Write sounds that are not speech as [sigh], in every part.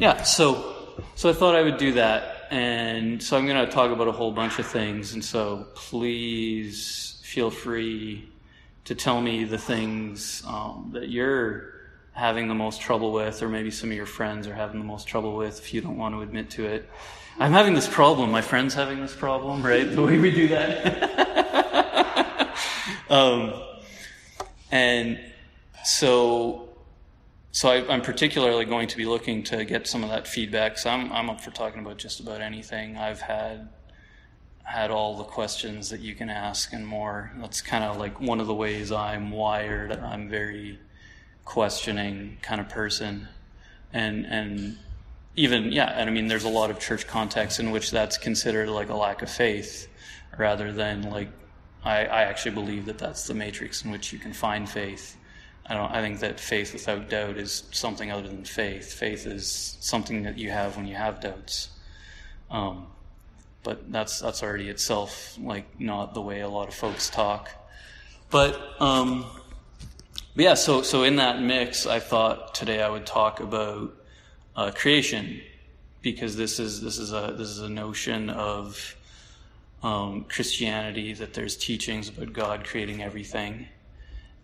Yeah, so so I thought I would do that, and so I'm going to talk about a whole bunch of things, and so please feel free to tell me the things um, that you're having the most trouble with, or maybe some of your friends are having the most trouble with if you don't want to admit to it. I'm having this problem. My friend's having this problem, right? The way we do that. [laughs] um, and so, so I, am particularly going to be looking to get some of that feedback. So I'm, I'm up for talking about just about anything. I've had had all the questions that you can ask and more. That's kind of like one of the ways I'm wired. I'm very questioning kind of person, and and even yeah, and I mean, there's a lot of church contexts in which that's considered like a lack of faith, rather than like I, I actually believe that that's the matrix in which you can find faith. I don't. I think that faith without doubt is something other than faith. Faith is something that you have when you have doubts. Um, but that's that's already itself like not the way a lot of folks talk. But um, but yeah, so so in that mix, I thought today I would talk about uh, creation because this is this is a this is a notion of um, Christianity that there's teachings about God creating everything,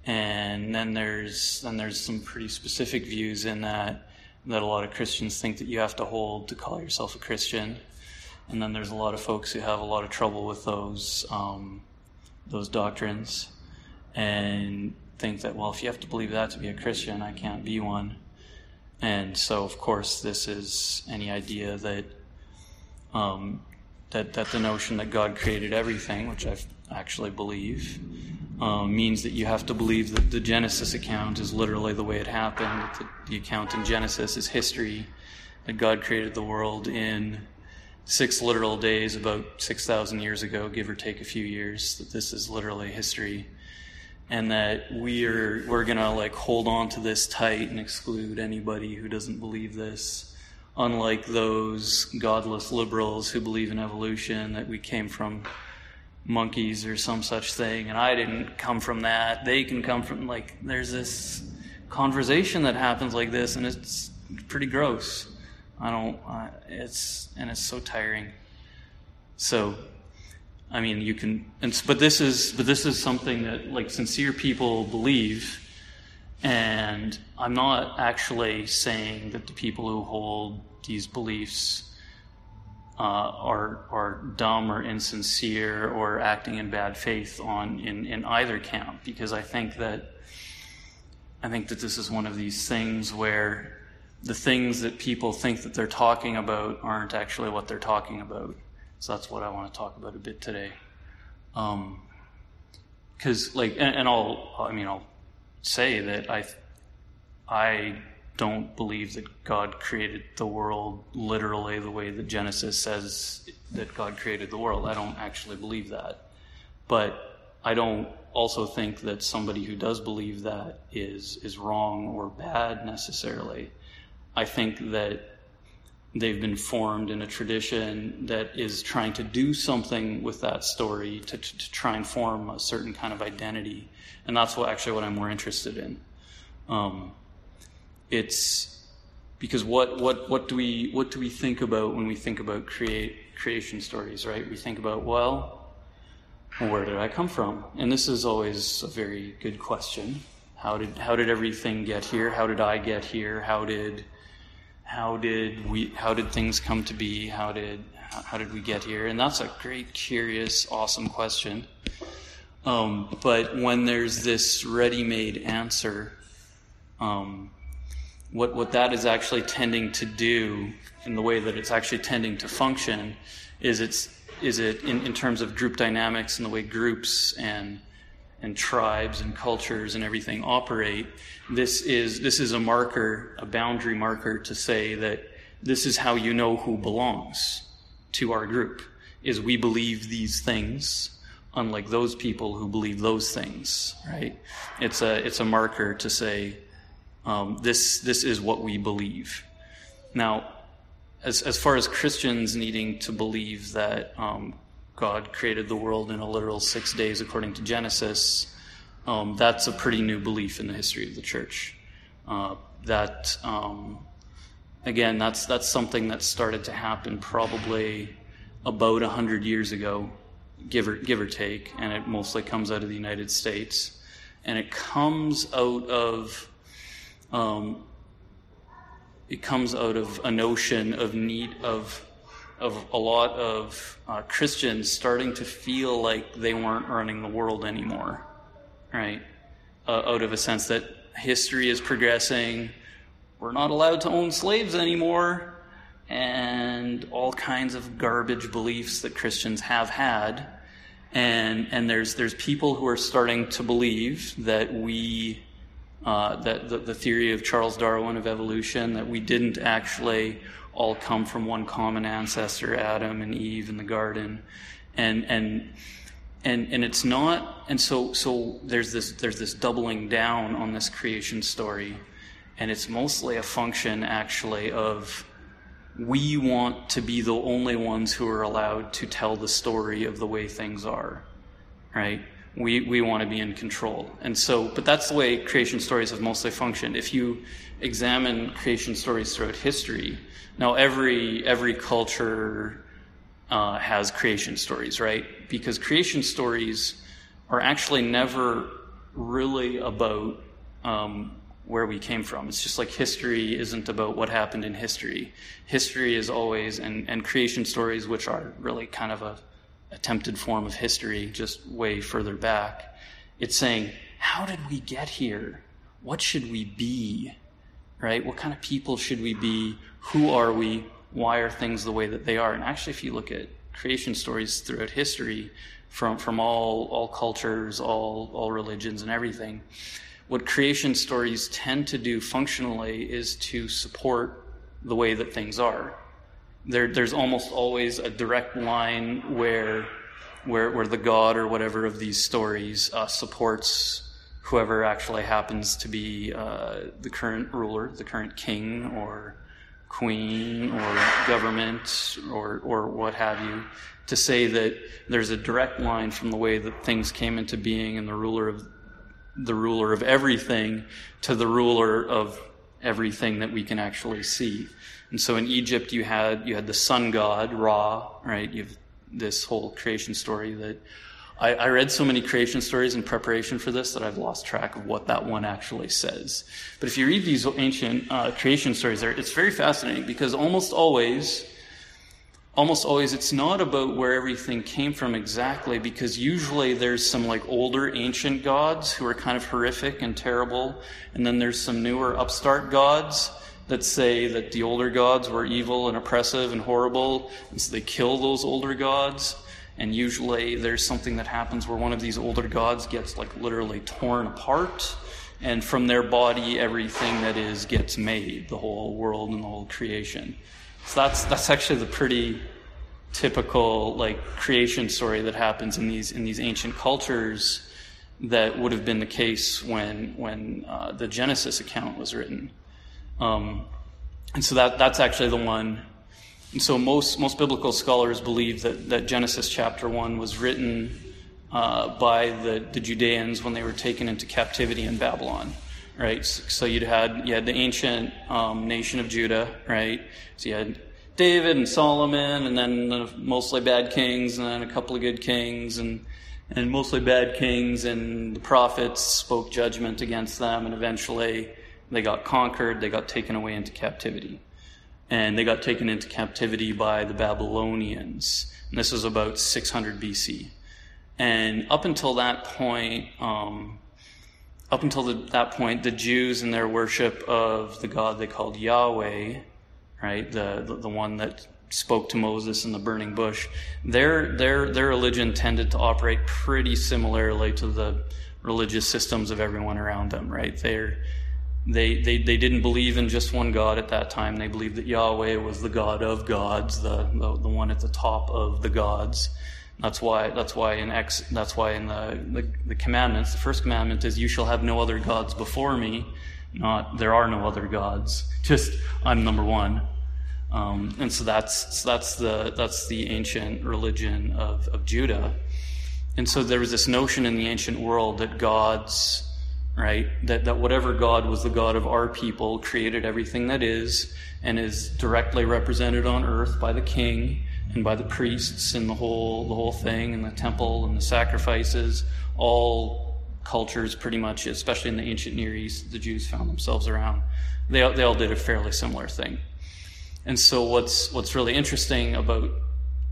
and then there's then there's some pretty specific views in that that a lot of Christians think that you have to hold to call yourself a Christian, and then there's a lot of folks who have a lot of trouble with those um, those doctrines, and think that, well, if you have to believe that to be a Christian, I can't be one. And so, of course, this is any idea that um, that that the notion that God created everything, which I actually believe, um, means that you have to believe that the Genesis account is literally the way it happened. That the, the account in Genesis is history. That God created the world in six literal days, about six thousand years ago, give or take a few years. That this is literally history and that we're we're gonna like hold on to this tight and exclude anybody who doesn't believe this unlike those godless liberals who believe in evolution that we came from monkeys or some such thing and i didn't come from that. They can come from like there's this conversation that happens like this and it's pretty gross. I don't uh, it's and it's so tiring. So I mean, you can, And, but this is, but this is something that like sincere people believe, and I'm not actually saying that the people who hold these beliefs uh, are are dumb or insincere or acting in bad faith on in, in either camp, because I think that I think that this is one of these things where the things that people think that they're talking about aren't actually what they're talking about. So that's what I want to talk about a bit today. Because, um, like, and, and, I'll, I mean, I'll say that I, I don't believe that God created the world literally the way that Genesis says that God created the world. I don't actually believe that. But I don't also think that somebody who does believe that is is wrong or bad necessarily. I think that they've been formed in a tradition that is trying to do something with that story to, to, to, try and form a certain kind of identity. And that's what actually what I'm more interested in. Um, it's because what, what, what do we, what do we think about when we think about create, creation stories, right? We think about, well, where did I come from? And this is always a very good question. How did, how did everything get here? How did I get here? How did, how did we how did things come to be how did how did we get here and that's a great curious awesome question um, but when there's this ready-made answer um, what what that is actually tending to do in the way that it's actually tending to function is it's is it in, in terms of group dynamics and the way groups and and tribes and cultures and everything operate, this is, this is a marker, a boundary marker to say that this is how you know who belongs to our group, is we believe these things, unlike those people who believe those things, right? It's a, it's a marker to say, um, this, this is what we believe. Now, as, as far as Christians needing to believe that um, God created the world in a literal six days according to Genesis, um, that's a pretty new belief in the history of the church. Uh, that um, again, that's that's something that started to happen probably about hundred years ago, give or give or take, and it mostly comes out of the United States, and it comes out of um, it comes out of a notion of need of of a lot of uh, Christians starting to feel like they weren't running the world anymore, right? Uh, out of a sense that history is progressing, we're not allowed to own slaves anymore, and all kinds of garbage beliefs that Christians have had. And, and there's, there's people who are starting to believe that we, uh, that the, the theory of Charles Darwin of evolution, that we didn't actually all come from one common ancestor, Adam and Eve in the garden. And, and, and, and it's not, and so, so there's this, there's this doubling down on this creation story. And it's mostly a function, actually, of we want to be the only ones who are allowed to tell the story of the way things are, right? We, we want to be in control. And so, but that's the way creation stories have mostly functioned. If you examine creation stories throughout history, now every, every culture uh, has creation stories, right? Because creation stories are actually never really about um, where we came from. It's just like history isn't about what happened in history. History is always, and, and creation stories, which are really kind of a attempted form of history, just way further back. It's saying, how did we get here? What should we be? Right? What kind of people should we be? Who are we? Why are things the way that they are? And actually, if you look at creation stories throughout history, from, from all, all cultures, all, all religions, and everything, what creation stories tend to do functionally is to support the way that things are. There, there's almost always a direct line where, where, where the god or whatever of these stories uh, supports whoever actually happens to be uh, the current ruler, the current king or queen or government or, or what have you, to say that there's a direct line from the way that things came into being and the ruler of the ruler of everything to the ruler of everything that we can actually see. And so in Egypt, you had you had the sun god Ra, right? You have this whole creation story that I, I, read so many creation stories in preparation for this that I've lost track of what that one actually says. But if you read these ancient uh, creation stories, there, it's very fascinating because almost always almost always it's not about where everything came from exactly because usually there's some like older ancient gods who are kind of horrific and terrible and then there's some newer upstart gods that say that the older gods were evil and oppressive and horrible and so they kill those older gods and usually there's something that happens where one of these older gods gets like literally torn apart and from their body everything that is gets made the whole world and the whole creation so that's that's actually the pretty typical like creation story that happens in these in these ancient cultures that would have been the case when when uh, the Genesis account was written. Um, and so that that's actually the one. And so most most biblical scholars believe that that Genesis chapter one was written uh, by the, the Judeans when they were taken into captivity in Babylon right? So you'd had you had the ancient um, nation of Judah, right? So you had David and Solomon, and then mostly bad kings, and then a couple of good kings, and and mostly bad kings, and the prophets spoke judgment against them, and eventually they got conquered. They got taken away into captivity, and they got taken into captivity by the Babylonians. And this was about 600 BC. And up until that point, um, up until the, that point, the Jews in their worship of the God they called Yahweh, right, the, the, the one that spoke to Moses in the burning bush, their, their, their religion tended to operate pretty similarly to the religious systems of everyone around them, right? They're, they, they, they didn't believe in just one God at that time. They believed that Yahweh was the God of gods, the, the, the one at the top of the gods. That's why. That's why in X. That's why in the, the, the commandments, the first commandment is, "You shall have no other gods before me." Not there are no other gods. Just I'm number one. Um, and so that's so that's the that's the ancient religion of, of Judah. And so there was this notion in the ancient world that gods right? That, that whatever God was the God of our people, created everything that is, and is directly represented on earth by the king and by the priests and the whole, the whole thing, and the temple and the sacrifices. All cultures, pretty much, especially in the ancient Near East, the Jews found themselves around. They, they all did a fairly similar thing. And so, what's, what's really interesting about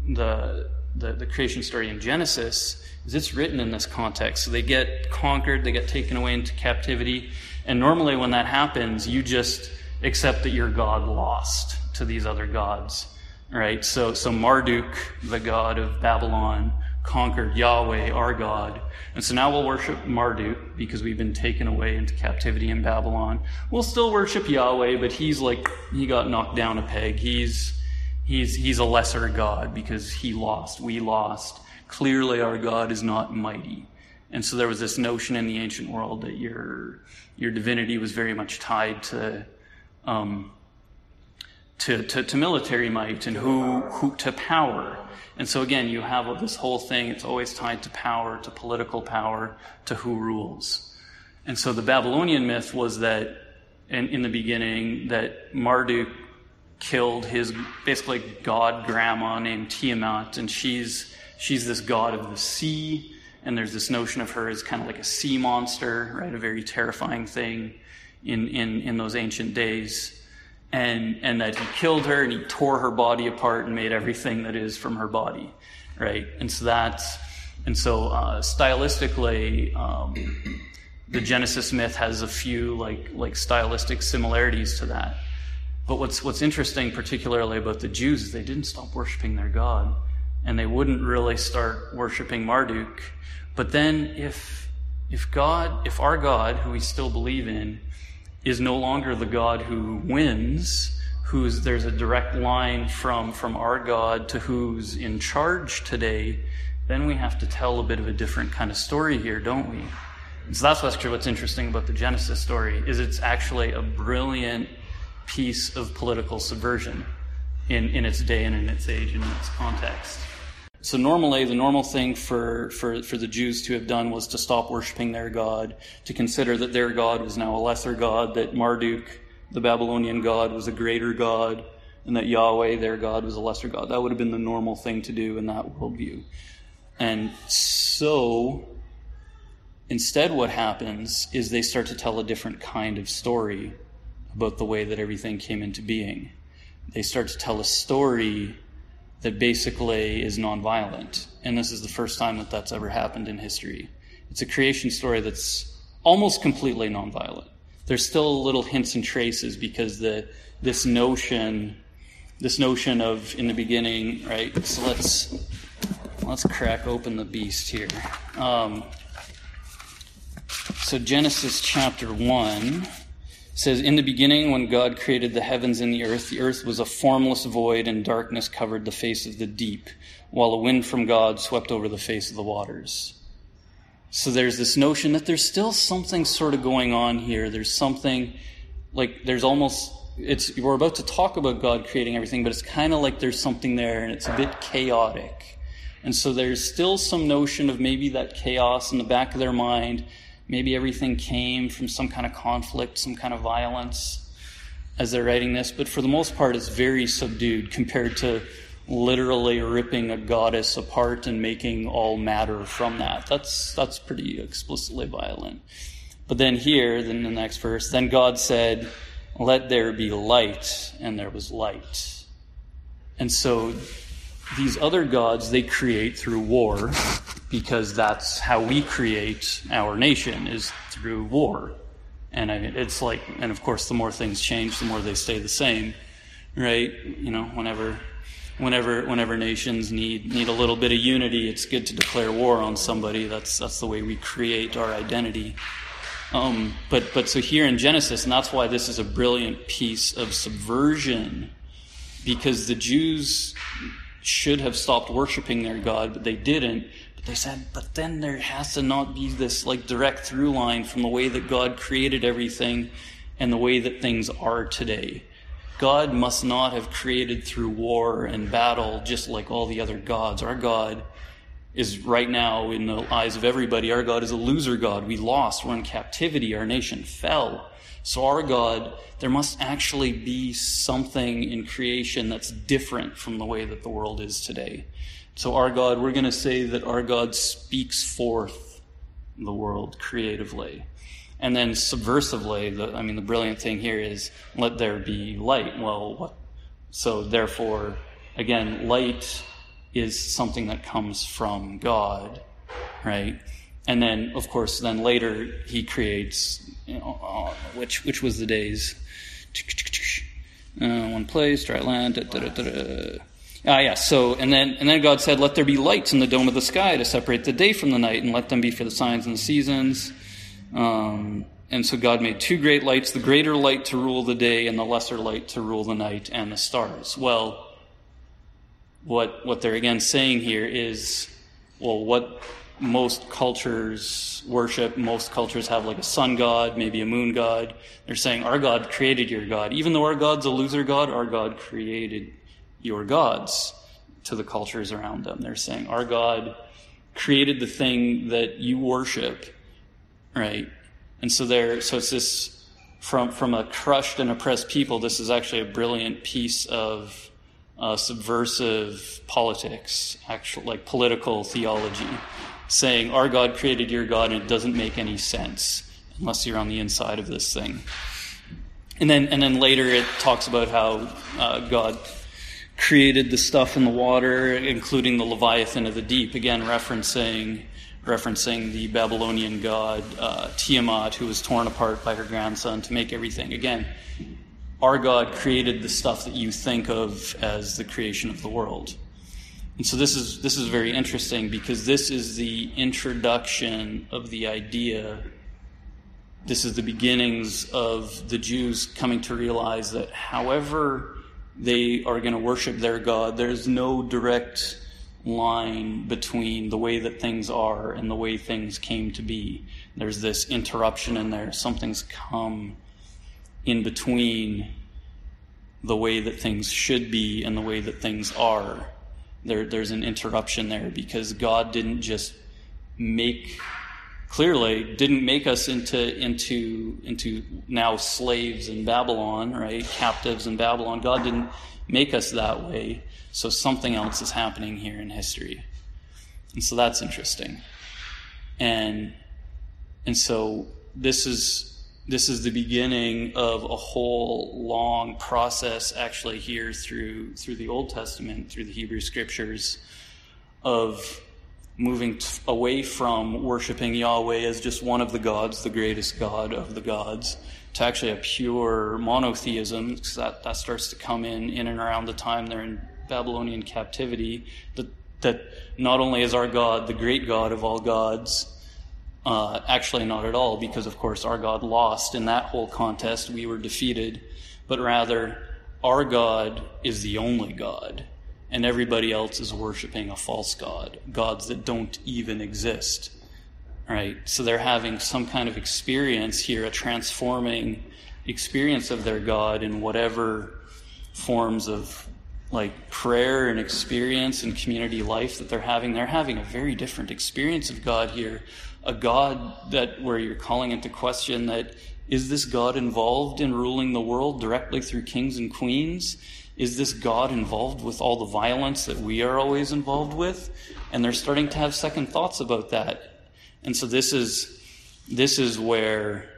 the, the, the creation story in Genesis is it's written in this context. So they get conquered, they get taken away into captivity, and normally when that happens, you just accept that your God lost to these other gods, right? So, so Marduk, the god of Babylon, conquered Yahweh, our God. And so now we'll worship Marduk because we've been taken away into captivity in Babylon. We'll still worship Yahweh, but he's like, he got knocked down a peg. He's, he's, he's a lesser God because he lost. We lost clearly our God is not mighty. And so there was this notion in the ancient world that your, your divinity was very much tied to, um, to, to, to, military might and who, who, to power. And so again, you have this whole thing, it's always tied to power, to political power, to who rules. And so the Babylonian myth was that in, in the beginning, that Marduk killed his basically god grandma named Tiamat, and she's she's this god of the sea, and there's this notion of her as kind of like a sea monster, right? A very terrifying thing in, in, in those ancient days. And, and that he killed her and he tore her body apart and made everything that is from her body, right? And so that's, and so uh, stylistically, um, the Genesis myth has a few like, like stylistic similarities to that. But what's, what's interesting, particularly about the Jews, is they didn't stop worshiping their God and they wouldn't really start worshiping Marduk. But then if, if God, if our God, who we still believe in, is no longer the God who wins, who's, there's a direct line from, from our God to who's in charge today, then we have to tell a bit of a different kind of story here, don't we? So that's what's interesting about the Genesis story, is it's actually a brilliant piece of political subversion in, in its day and in its age and in its context. So normally, the normal thing for, for, for the Jews to have done was to stop worshiping their God, to consider that their God was now a lesser God, that Marduk, the Babylonian God, was a greater God, and that Yahweh, their God, was a lesser God. That would have been the normal thing to do in that worldview. And so, instead, what happens is they start to tell a different kind of story about the way that everything came into being. They start to tell a story that basically is nonviolent. And this is the first time that that's ever happened in history. It's a creation story that's almost completely nonviolent. There's still little hints and traces because the this notion this notion of in the beginning, right? So let's let's crack open the beast here. Um, so Genesis chapter one says, In the beginning, when God created the heavens and the earth, the earth was a formless void, and darkness covered the face of the deep, while a wind from God swept over the face of the waters. So there's this notion that there's still something sort of going on here. There's something like there's almost it's we're about to talk about God creating everything, but it's kind of like there's something there and it's a bit chaotic. And so there's still some notion of maybe that chaos in the back of their mind Maybe everything came from some kind of conflict, some kind of violence as they're writing this, but for the most part, it's very subdued compared to literally ripping a goddess apart and making all matter from that. That's, that's pretty explicitly violent. But then here, then the next verse, then God said, Let there be light, and there was light. And so these other gods they create through war [laughs] because that's how we create our nation is through war. And I mean, it's like and of course the more things change the more they stay the same right? You know whenever whenever whenever nations need need a little bit of unity it's good to declare war on somebody. That's that's the way we create our identity. Um, but but so here in Genesis and that's why this is a brilliant piece of subversion because the Jews should have stopped worshiping their God, but they didn't. They said, but then there has to not be this like direct through line from the way that God created everything and the way that things are today. God must not have created through war and battle just like all the other gods. Our God is right now in the eyes of everybody, our God is a loser God. We lost. We're in captivity. Our nation fell. So our God, there must actually be something in creation that's different from the way that the world is today. So our God, we're going to say that our God speaks forth the world creatively. And then subversively, the, I mean, the brilliant thing here is let there be light. Well, what? So therefore, again, light is something that comes from God, right? And then, of course, then later he creates, you know, uh, which which was the days, uh, one place, dry land. Da, da, da, ah, yeah. So, and then and then God said, "Let there be lights in the dome of the sky to separate the day from the night, and let them be for the signs and the seasons." Um, and so God made two great lights: the greater light to rule the day, and the lesser light to rule the night and the stars. Well, what what they're again saying here is, well, what most cultures worship. Most cultures have like a sun god, maybe a moon god. They're saying, Our God created your God. Even though our God's a loser God, our God created your gods to the cultures around them. They're saying, Our God created the thing that you worship, right? And so there, so it's this from from a crushed and oppressed people. This is actually a brilliant piece of uh, subversive politics, actual like political theology saying, Our God created your God, and it doesn't make any sense unless you're on the inside of this thing. And then, and then later it talks about how uh, God created the stuff in the water, including the Leviathan of the deep, again referencing referencing the Babylonian god uh, Tiamat, who was torn apart by her grandson to make everything. Again, our God created the stuff that you think of as the creation of the world. And so this is this is very interesting because this is the introduction of the idea. This is the beginnings of the Jews coming to realize that however they are going to worship their God, there's no direct line between the way that things are and the way things came to be. There's this interruption in there. Something's come in between the way that things should be and the way that things are there, there's an interruption there because God didn't just make clearly didn't make us into into into now slaves in Babylon, right? Captives in Babylon. God didn't make us that way. So something else is happening here in history. And so that's interesting. And and so this is this is the beginning of a whole long process actually here through through the Old Testament, through the Hebrew scriptures of moving t- away from worshiping Yahweh as just one of the gods, the greatest god of the gods, to actually a pure monotheism, because that, that starts to come in in and around the time they're in Babylonian captivity, that, that not only is our God the great God of all gods, uh, actually, not at all, because of course our God lost in that whole contest. We were defeated. But rather, our God is the only God, and everybody else is worshiping a false God, gods that don't even exist. Right? So they're having some kind of experience here, a transforming experience of their God in whatever forms of like prayer and experience and community life that they're having. They're having a very different experience of God here a God that where you're calling into question that is this God involved in ruling the world directly through kings and queens? Is this God involved with all the violence that we are always involved with? And they're starting to have second thoughts about that. And so this is this is where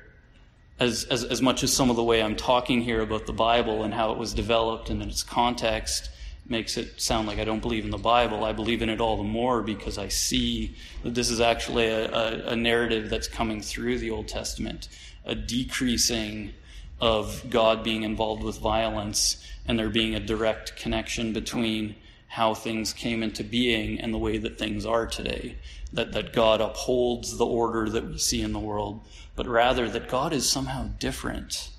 as, as, as much as some of the way I'm talking here about the Bible and how it was developed and its context, makes it sound like I don't believe in the Bible. I believe in it all the more because I see that this is actually a, a, a narrative that's coming through the Old Testament, a decreasing of God being involved with violence and there being a direct connection between how things came into being and the way that things are today. That, that God upholds the order that we see in the world, but rather that God is somehow different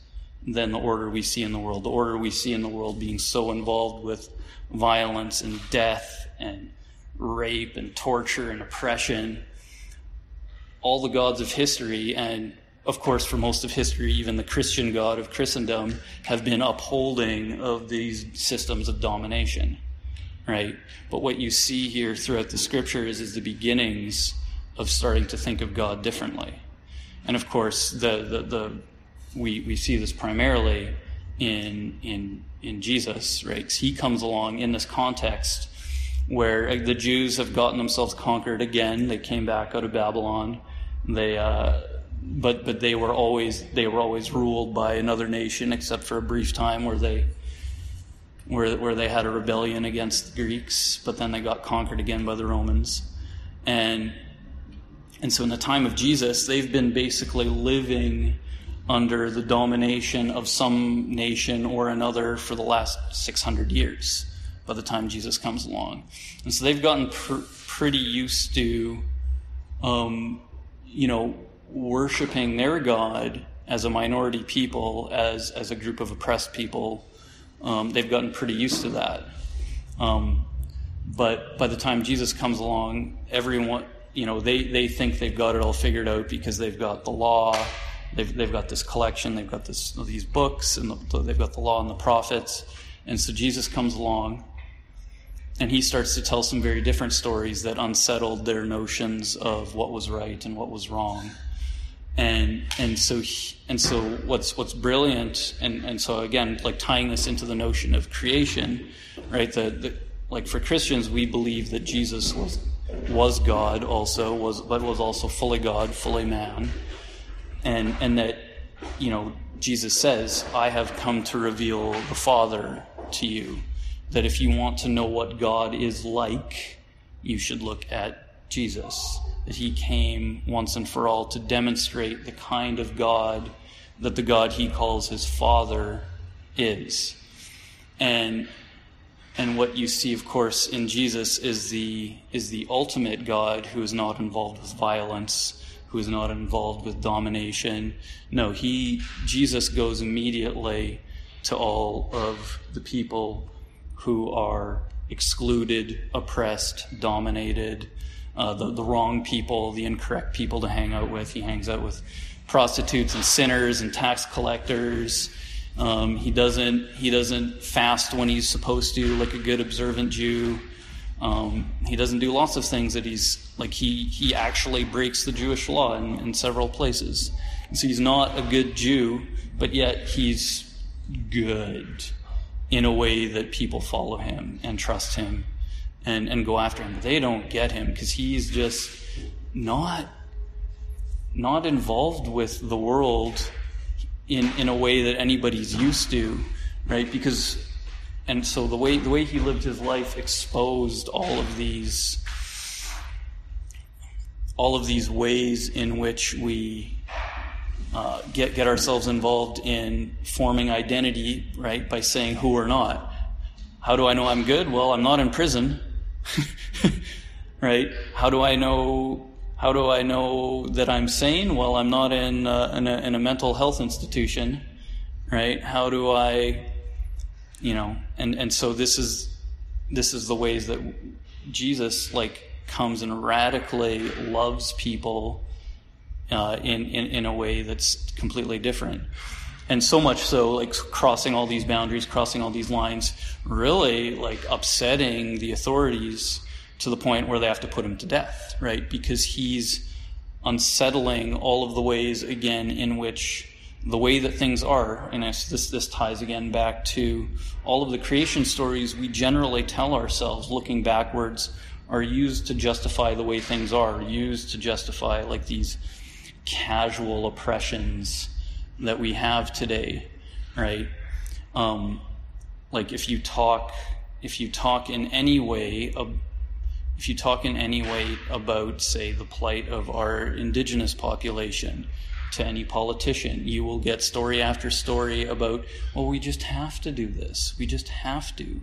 than the order we see in the world. The order we see in the world being so involved with violence and death and rape and torture and oppression. All the gods of history, and of course, for most of history, even the Christian God of Christendom, have been upholding of these systems of domination. right? But what you see here throughout the scripture is, is the beginnings of starting to think of God differently. And of course, the, the, the we, we see this primarily in, in, in Jesus, right? He comes along in this context where the Jews have gotten themselves conquered again. They came back out of Babylon. They, uh, but but they were always they were always ruled by another nation, except for a brief time where they where where they had a rebellion against the Greeks, but then they got conquered again by the Romans, and and so in the time of Jesus, they've been basically living under the domination of some nation or another for the last 600 years by the time Jesus comes along. And so they've gotten pr- pretty used to, um, you know, worshiping their God as a minority people, as, as a group of oppressed people. Um, they've gotten pretty used to that. Um, but by the time Jesus comes along, everyone, you know, they, they think they've got it all figured out because they've got the law, they've, they've got this collection, they've got this, these books, and the, they've got the law and the prophets. And so Jesus comes along and he starts to tell some very different stories that unsettled their notions of what was right and what was wrong. And, and so, he, and so what's, what's brilliant, and, and so again, like tying this into the notion of creation, right? The, like for Christians, we believe that Jesus was was God also, was but was also fully God, fully man, and and that you know Jesus says, "I have come to reveal the Father to you." That if you want to know what God is like, you should look at Jesus. That He came once and for all to demonstrate the kind of God that the God He calls His Father is, and and what you see, of course, in Jesus is the, is the ultimate God who is not involved with violence, who is not involved with domination. No, he, Jesus goes immediately to all of the people who are excluded, oppressed, dominated, uh, the, the wrong people, the incorrect people to hang out with. He hangs out with prostitutes and sinners and tax collectors um, he doesn't he doesn't fast when he's supposed to, like a good observant Jew. Um, he doesn't do lots of things that he's like he he actually breaks the Jewish law in, in several places. And so he's not a good Jew, but yet he's good in a way that people follow him and trust him and, and go after him. They don't get him because he's just not not involved with the world in, in a way that anybody's used to, right? Because, and so the way, the way he lived his life exposed all of these, all of these ways in which we uh, get, get ourselves involved in forming identity, right? By saying who we're not. How do I know I'm good? Well, I'm not in prison, [laughs] right? How do I know how do I know that I'm sane? Well, I'm not in, uh, in, a, in a mental health institution, right? How do I, you know, and, and so this is, this is the ways that Jesus, like, comes and radically loves people uh, in, in, in a way that's completely different. And so much so, like crossing all these boundaries, crossing all these lines, really like upsetting the authorities to the point where they have to put him to death, right? Because he's unsettling all of the ways, again, in which the way that things are, and this, this ties again back to all of the creation stories we generally tell ourselves looking backwards are used to justify the way things are, used to justify like these casual oppressions that we have today, right? Um, like if you talk, if you talk in any way if you talk in any way about, say, the plight of our indigenous population to any politician, you will get story after story about, well, we just have to do this. We just have to,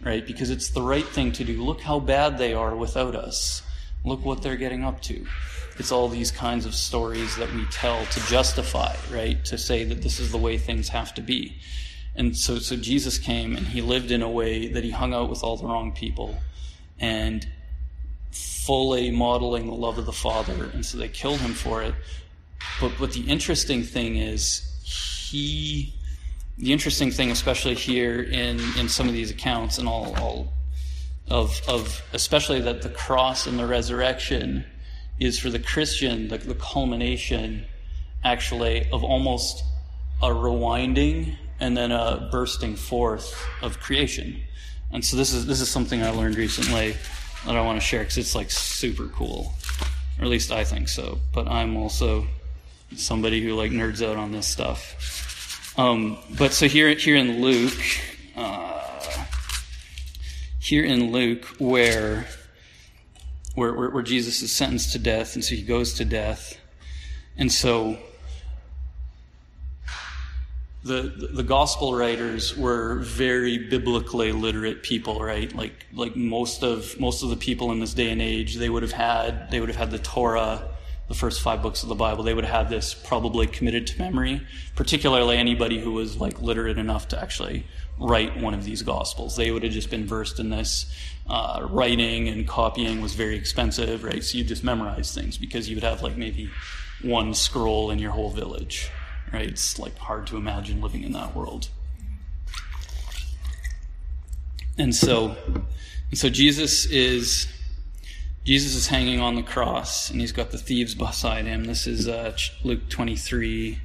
right? Because it's the right thing to do. Look how bad they are without us. Look what they're getting up to. It's all these kinds of stories that we tell to justify, right? To say that this is the way things have to be. And so, so Jesus came and he lived in a way that he hung out with all the wrong people. And fully modeling the love of the Father, and so they killed him for it. But but the interesting thing is he the interesting thing, especially here in, in some of these accounts, and I'll, I'll of, of especially that the cross and the resurrection is for the Christian the, the culmination actually of almost a rewinding and then a bursting forth of creation. And so this is this is something I learned recently that I want to share because it's like super cool, or at least I think so. But I'm also somebody who like nerds out on this stuff. Um, but so here here in Luke, uh, here in Luke, where, where where Jesus is sentenced to death, and so he goes to death, and so the, the gospel writers were very biblically literate people, right? Like like most of most of the people in this day and age, they would have had they would have had the Torah, the first five books of the Bible. They would have this probably committed to memory. Particularly anybody who was like literate enough to actually write one of these gospels, they would have just been versed in this. Uh, writing and copying was very expensive, right? So you just memorize things because you would have like maybe one scroll in your whole village right? It's like hard to imagine living in that world. And so, and so Jesus is Jesus is hanging on the cross, and he's got the thieves beside him. This is uh, Luke twenty three.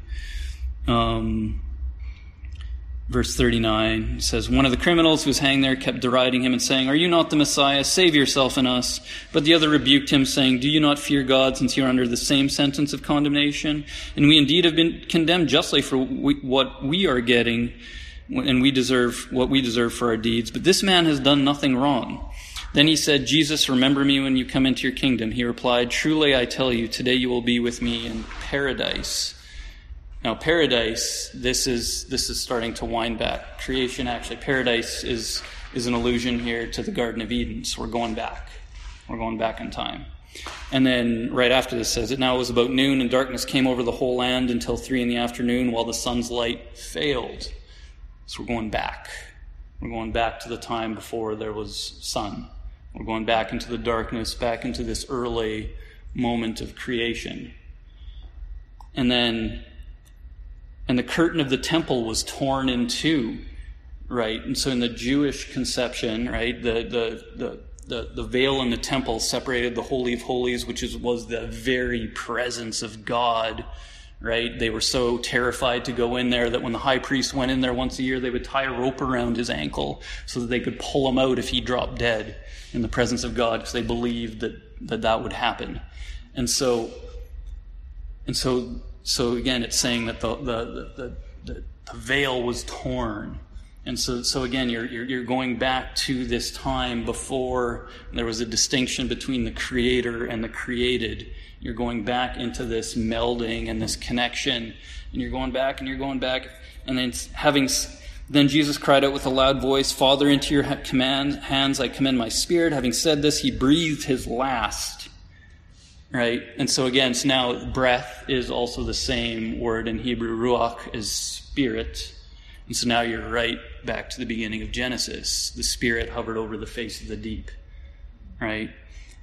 Um, Verse 39 says, One of the criminals who was hanged there kept deriding him and saying, Are you not the Messiah? Save yourself and us. But the other rebuked him, saying, Do you not fear God, since you are under the same sentence of condemnation? And we indeed have been condemned justly for what we are getting, and we deserve what we deserve for our deeds. But this man has done nothing wrong. Then he said, Jesus, remember me when you come into your kingdom. He replied, Truly I tell you, today you will be with me in paradise. Now, paradise, this is, this is starting to wind back. Creation, actually, paradise is, is an allusion here to the Garden of Eden. So we're going back. We're going back in time. And then right after this says it now it was about noon and darkness came over the whole land until three in the afternoon while the sun's light failed. So we're going back. We're going back to the time before there was sun. We're going back into the darkness, back into this early moment of creation. And then and the curtain of the temple was torn in two, right? And so in the Jewish conception, right, the, the, the, the, the veil in the temple separated the Holy of Holies, which is, was the very presence of God, right? They were so terrified to go in there that when the high priest went in there once a year, they would tie a rope around his ankle so that they could pull him out if he dropped dead in the presence of God because they believed that, that that would happen. And so, and so so again, it's saying that the, the, the, the, veil was torn. And so, so again, you're, you're, you're, going back to this time before there was a distinction between the creator and the created. You're going back into this melding and this connection. And you're going back and you're going back. And then having, then Jesus cried out with a loud voice, Father, into your command, hands I commend my spirit. Having said this, he breathed his last right? And so again, so now breath is also the same word in Hebrew, ruach is spirit. And so now you're right back to the beginning of Genesis. The spirit hovered over the face of the deep, right?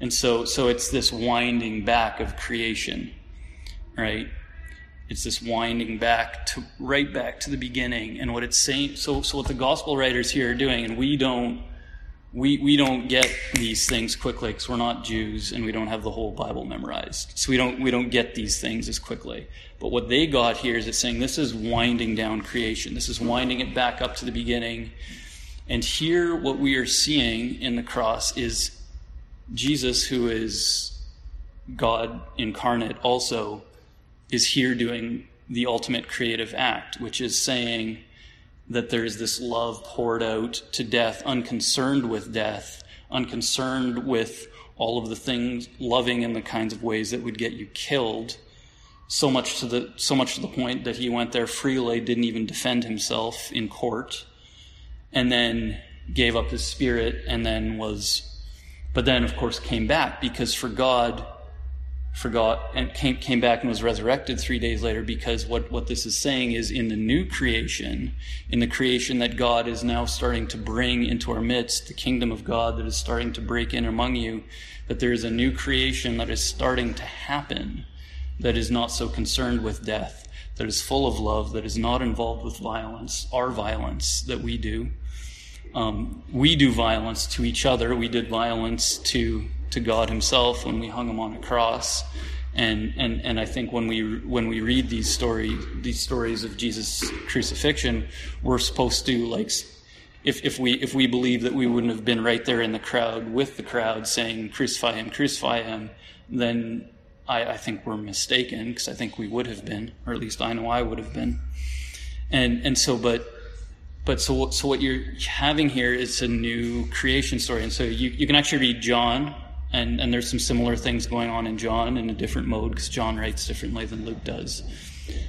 And so, so it's this winding back of creation, right? It's this winding back to right back to the beginning. And what it's saying, so, so what the gospel writers here are doing, and we don't, we, we don't get these things quickly because we're not Jews and we don't have the whole Bible memorized. So we don't, we don't get these things as quickly. But what they got here is it's saying this is winding down creation. This is winding it back up to the beginning. And here, what we are seeing in the cross is Jesus, who is God incarnate, also is here doing the ultimate creative act, which is saying, that there's this love poured out to death, unconcerned with death, unconcerned with all of the things, loving in the kinds of ways that would get you killed. So much to the so much to the point that he went there freely, didn't even defend himself in court, and then gave up his spirit, and then was, but then of course came back because for God, forgot and came, came back and was resurrected three days later because what, what this is saying is in the new creation, in the creation that God is now starting to bring into our midst, the kingdom of God that is starting to break in among you, that there is a new creation that is starting to happen that is not so concerned with death, that is full of love, that is not involved with violence, our violence that we do. um, we do violence to each other. We did violence to to God Himself when we hung Him on a cross, and and and I think when we when we read these stories these stories of Jesus' crucifixion, we're supposed to like. If, if we if we believe that we wouldn't have been right there in the crowd with the crowd saying crucify him crucify him then I, I think we're mistaken because I think we would have been or at least I know I would have been and and so but but so, so what you're having here is a new creation story. And so you, you can actually read John, and, and there's some similar things going on in John in a different mode because John writes differently than Luke does.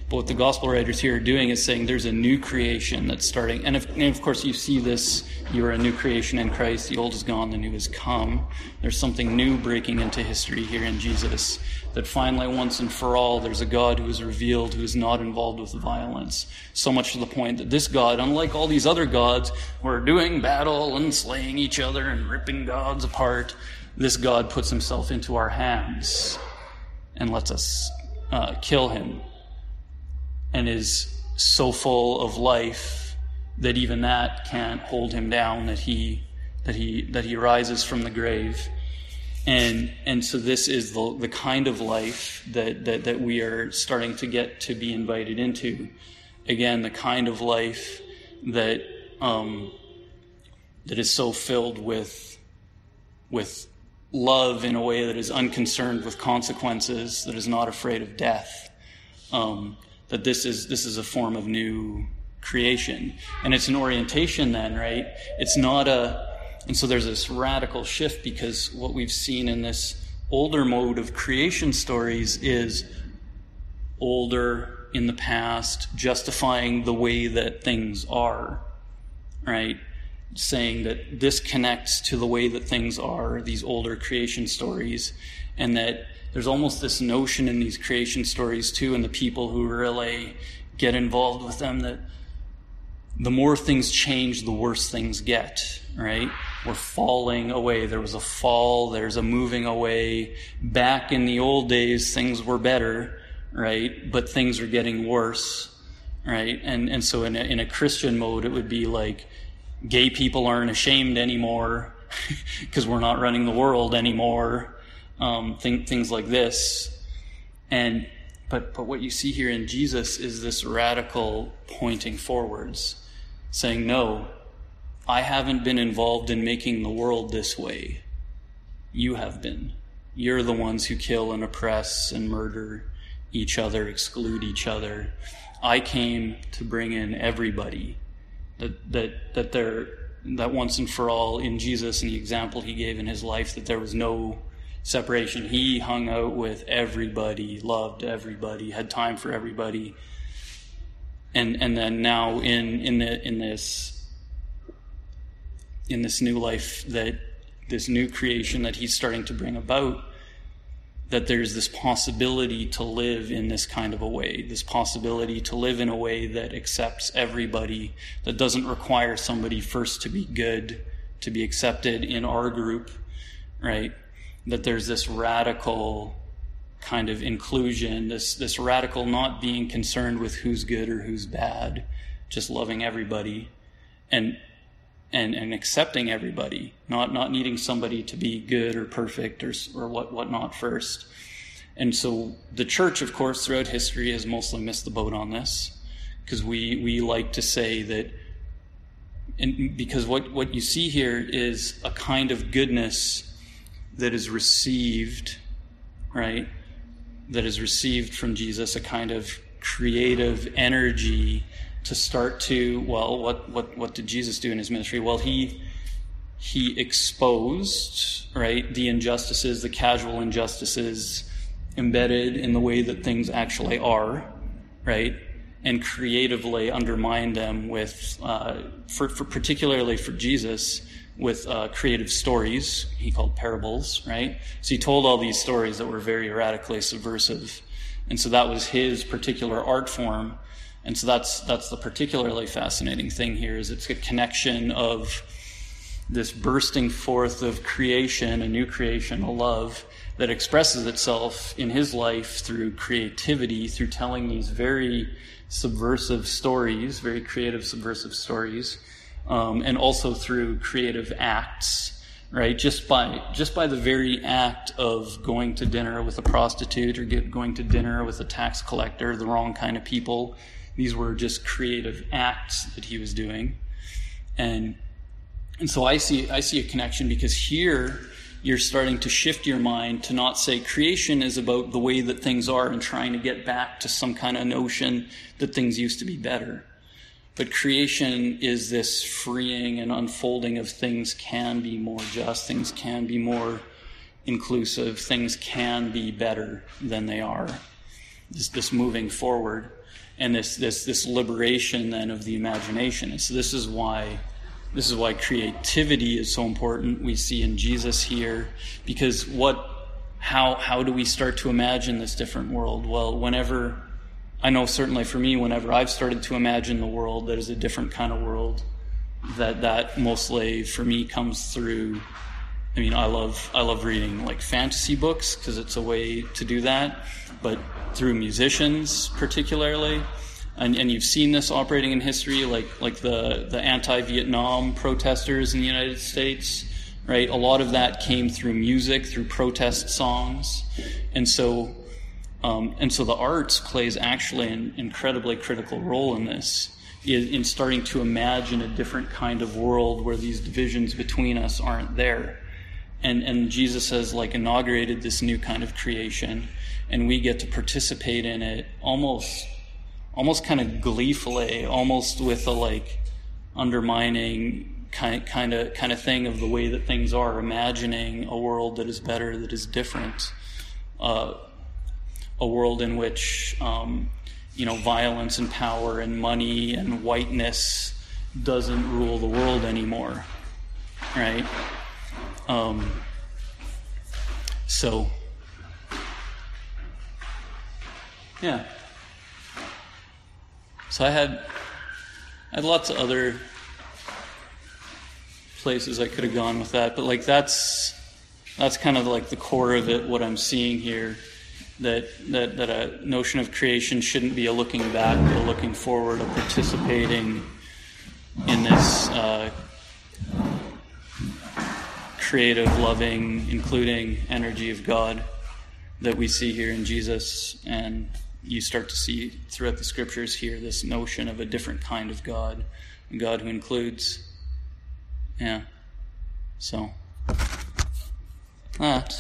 But what the gospel writers here are doing is saying there's a new creation that's starting. And, and of course, you see this you're a new creation in Christ. The old is gone, the new has come. There's something new breaking into history here in Jesus. That finally, once and for all, there's a God who is revealed who is not involved with violence. So much to the point that this God, unlike all these other gods who are doing battle and slaying each other and ripping gods apart, this God puts himself into our hands and lets us uh, kill him and is so full of life that even that can't hold him down that he that he that he rises from the grave. And and so this is the, the kind of life that, that that we are starting to get to be invited into. Again the kind of life that um, that is so filled with with love in a way that is unconcerned with consequences that is not afraid of death um, that this is this is a form of new creation. And it's an orientation then right? It's not a and so there's this radical shift because what we've seen in this older mode of creation stories is older in the past justifying the way that things are right saying that this connects to the way that things are these older creation stories and that there's almost this notion in these creation stories too, and the people who really get involved with them that the more things change, the worse things get, right? We're falling away. There was a fall, there's a moving away. Back in the old days, things were better, right? But things are getting worse, right? And, and so in a, in a Christian mode, it would be like gay people aren't ashamed anymore [laughs] because we're not running the world anymore um, th- things like this. And but but what you see here in Jesus is this radical pointing forwards, saying, "No, I haven't been involved in making the world this way. You have been. You're the ones who kill and oppress and murder each other, exclude each other. I came to bring in everybody. That that that there that once and for all in Jesus and the example he gave in his life that there was no separation. He hung out with everybody, loved everybody, had time for everybody. And and then now in in the in this in this new life that this new creation that he's starting to bring about that there's this possibility to live in this kind of a way, this possibility to live in a way that accepts everybody, that doesn't require somebody first to be good, to be accepted in our group, right? that there's this radical kind of inclusion, this this radical not being concerned with who's good or who's bad, just loving everybody, and and and accepting everybody, not not needing somebody to be good or perfect or or what whatnot first. And so the church, of course, throughout history has mostly missed the boat on this, because we we like to say that. And because what, what you see here is a kind of goodness that is received, right? That is received from Jesus, a kind of creative energy to start to, well, what, what, what did Jesus do in his ministry? Well, he, he exposed, right, the injustices, the casual injustices embedded in the way that things actually are, right? And creatively undermined them with, uh, for, for particularly for Jesus, with uh, creative stories he called parables, right? So he told all these stories that were very radically subversive. And so that was his particular art form. And so that's that's the particularly fascinating thing here is it's a connection of this bursting forth of creation, a new creation, a love that expresses itself in his life through creativity, through telling these very subversive stories, very creative subversive stories um, and also through creative acts right? Just by just by the very act of going to dinner with a prostitute or get, going to dinner with a tax collector, the wrong kind of people. These were just creative acts that he was doing, and and so I see I see a connection because here you're starting to shift your mind to not say creation is about the way that things are and trying to get back to some kind of notion that things used to be better. But creation is this freeing and unfolding of things can be more just, things can be more inclusive, things can be better than they are. This, this moving forward and this, this, this liberation then of the imagination. And so this is why this is why creativity is so important. We see in Jesus here because what how how do we start to imagine this different world? Well, whenever I know certainly for me, whenever I've started to imagine the world that is a different kind of world, that that mostly for me comes through. I mean, I love I love reading like fantasy books because it's a way to do that, but through musicians particularly, and, and you've seen this operating in history, like like the the anti-Vietnam protesters in the United States, right? A lot of that came through music, through protest songs, and so um, and so the arts plays actually an incredibly critical role in this, in, in starting to imagine a different kind of world where these divisions between us aren't there. And, and Jesus has like inaugurated this new kind of creation, and we get to participate in it almost, almost kind of gleefully, almost with a like undermining kind kind of kind of thing of the way that things are, imagining a world that is better, that is different. Uh, a world in which um, you know violence and power and money and whiteness doesn't rule the world anymore, right? Um, so, yeah. So I had I had lots of other places I could have gone with that, but like that's that's kind of like the core of it. What I'm seeing here that, that, that a notion of creation shouldn't be a looking back, but a looking forward, a participating in this uh, creative, loving, including energy of God that we see here in Jesus. And you start to see throughout the scriptures here this notion of a different kind of God, a God who includes. Yeah. So, that.